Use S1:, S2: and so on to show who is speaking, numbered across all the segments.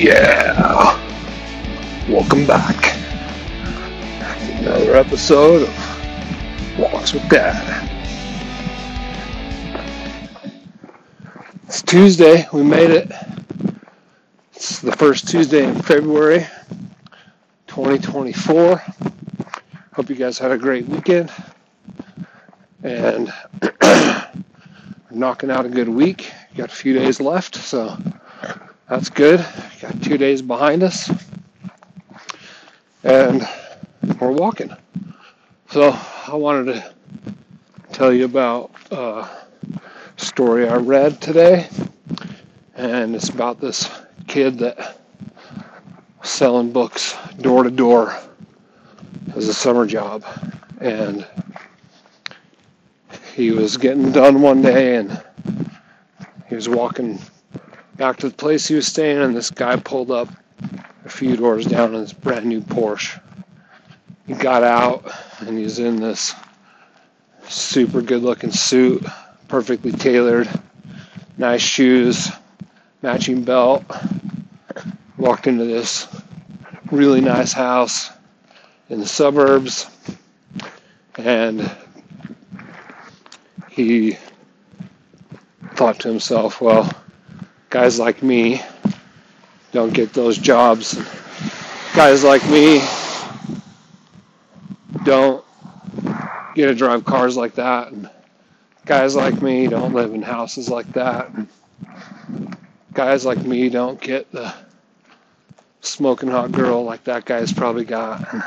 S1: Yeah. Welcome back. Another episode of Walks with Dad. It's Tuesday. We made it. It's the first Tuesday in February 2024. Hope you guys had a great weekend and knocking out a good week. Got a few days left, so that's good. Got two days behind us, and we're walking. So I wanted to tell you about a story I read today, and it's about this kid that was selling books door to door as a summer job, and he was getting done one day and he was walking back to the place he was staying, and this guy pulled up a few doors down in his brand new Porsche. He got out and he's in this super good looking suit, perfectly tailored, nice shoes, matching belt. Walked into this really nice house in the suburbs and he thought to himself, well, guys like me don't get those jobs. Guys like me don't get to drive cars like that. And guys like me don't live in houses like that. And guys like me don't get the smoking hot girl like that guy's probably got. And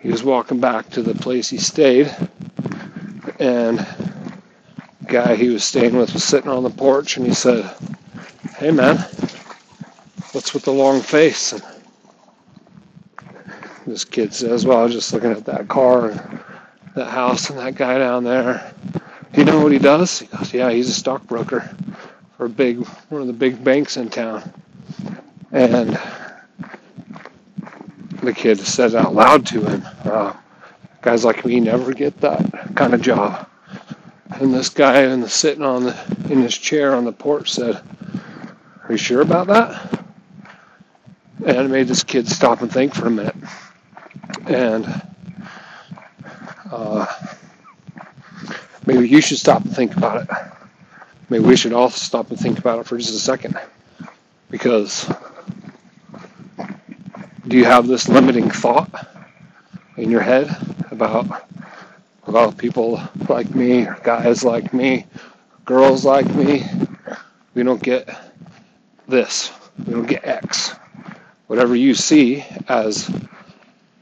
S1: he was walking back to the place he stayed and the guy he was staying with was sitting on the porch and he said, Hey man, what's with the long face? And this kid says, Well, I was just looking at that car and that house and that guy down there. You know what he does? He goes, Yeah, he's a stockbroker for a big one of the big banks in town. And the kid said out loud to him, uh, guys like me never get that kind of job. And this guy in the sitting on the in his chair on the porch said, Are you sure about that? And it made this kid stop and think for a minute. And uh, maybe you should stop and think about it. Maybe we should all stop and think about it for just a second. Because do you have this limiting thought in your head about about people like me guys like me, girls like me? We don't get this. Don't get X. Whatever you see as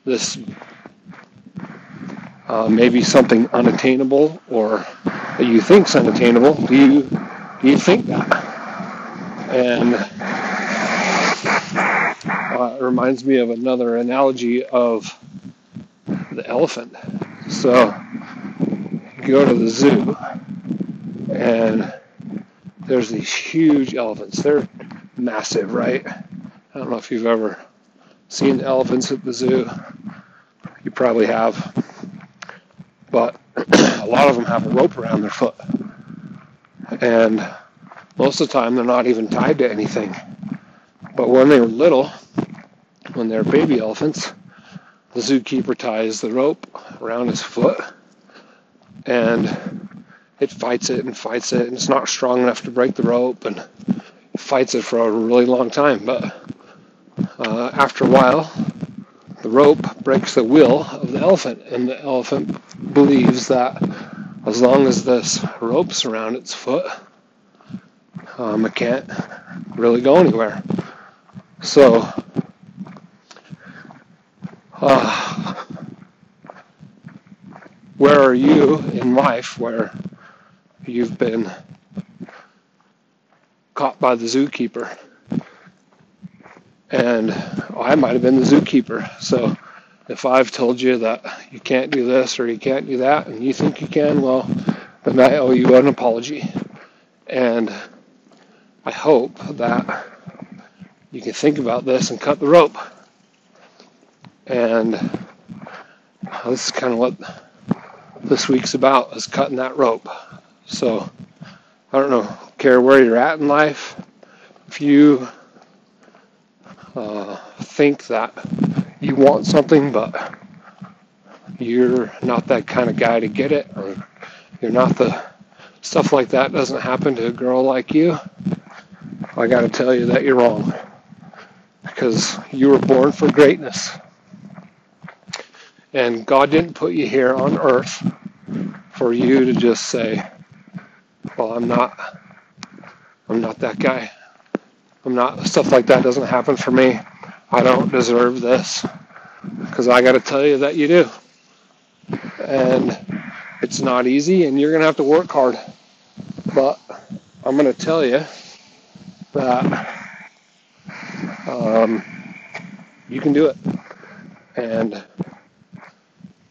S1: this uh, maybe something unattainable or that you think's unattainable, do you do you think that? And uh, it reminds me of another analogy of the elephant. So you go to the zoo and there's these huge elephants. They're massive, right? I don't know if you've ever seen elephants at the zoo. You probably have. But a lot of them have a rope around their foot. And most of the time they're not even tied to anything. But when they were little, when they're baby elephants, the zookeeper ties the rope around his foot and it fights it and fights it and it's not strong enough to break the rope and fights it for a really long time but uh, after a while the rope breaks the will of the elephant and the elephant believes that as long as this rope's around its foot um, it can't really go anywhere. So uh, where are you in life where you've been caught by the zookeeper? And I might have been the zookeeper. So if I've told you that you can't do this or you can't do that and you think you can, well, then I owe you an apology. And I hope that you can think about this and cut the rope. And this is kind of what this week's about is cutting that rope. So I don't know, care where you're at in life. If you uh, think that you want something, but you're not that kind of guy to get it, or you're not the stuff like that doesn't happen to a girl like you, I got to tell you that you're wrong. Because you were born for greatness. And God didn't put you here on earth for you to just say, well, I'm not I'm not that guy. I'm not stuff like that doesn't happen for me. I don't deserve this. Cuz I got to tell you that you do. And it's not easy and you're going to have to work hard. But I'm going to tell you that um, you can do it. And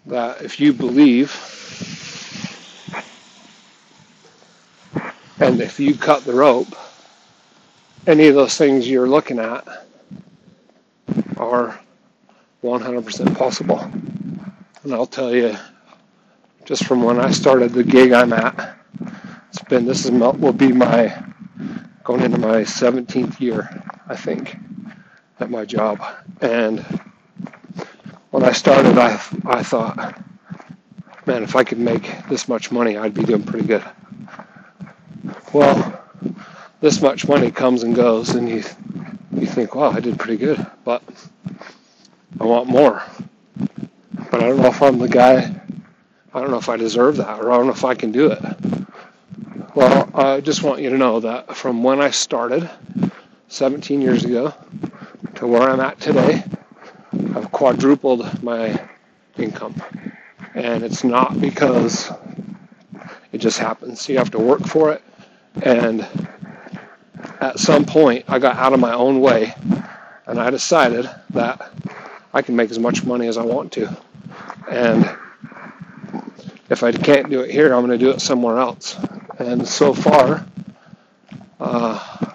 S1: that if you believe and if you cut the rope, any of those things you're looking at are 100% possible. And I'll tell you, just from when I started the gig I'm at, it's been this is will be my going into my 17th year, I think, at my job. And when I started, I I thought, man, if I could make this much money, I'd be doing pretty good. Well, this much money comes and goes, and you you think, wow, I did pretty good, but I want more. But I don't know if I'm the guy. I don't know if I deserve that, or I don't know if I can do it. Well, I just want you to know that from when I started 17 years ago to where I'm at today, I've quadrupled my income. And it's not because it just happens. You have to work for it. And at some point, I got out of my own way and I decided that I can make as much money as I want to. And if I can't do it here, I'm going to do it somewhere else. And so far, uh,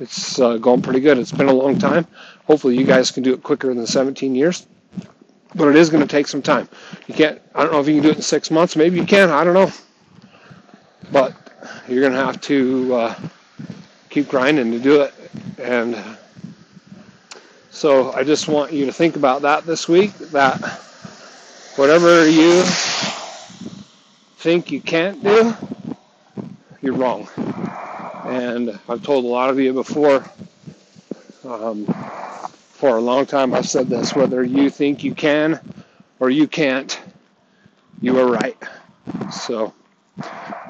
S1: it's uh, going pretty good. It's been a long time. Hopefully, you guys can do it quicker than 17 years. But it is going to take some time. You can't. I don't know if you can do it in six months. Maybe you can. I don't know. But you're going to have to uh, keep grinding to do it. And so I just want you to think about that this week. That whatever you think you can't do, you're wrong. And I've told a lot of you before, um, for a long time I've said this whether you think you can or you can't, you are right. So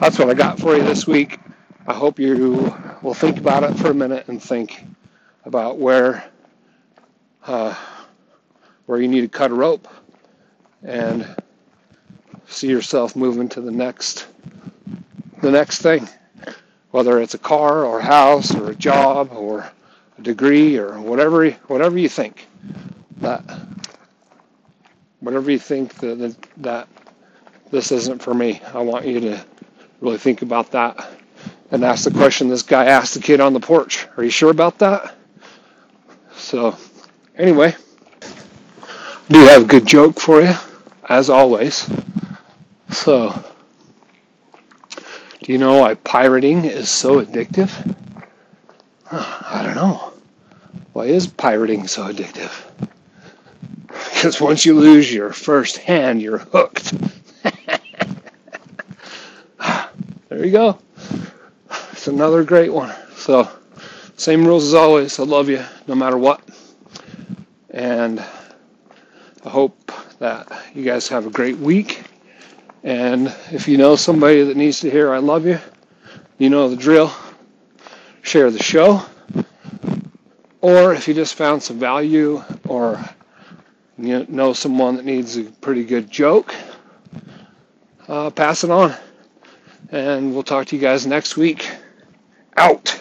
S1: that's what I got for you this week. I hope you will think about it for a minute and think about where uh, where you need to cut a rope and see yourself moving to the next the next thing whether it's a car or a house or a job degree or whatever whatever you think. That whatever you think that that this isn't for me i want you to really think about that and ask the question this guy asked the kid on the porch. Are you sure about that? So anyway do have a good joke for you as always. So, do you know why pirating is so addictive? I don't know. Why is pirating so addictive? Because once you lose your first hand, you're hooked. there you go. It's another great one. So, same rules as always. I love you no matter what. And I hope that you guys have a great week. And if you know somebody that needs to hear I love you, you know the drill. Share the show. Or if you just found some value or you know someone that needs a pretty good joke, uh, pass it on. And we'll talk to you guys next week. Out.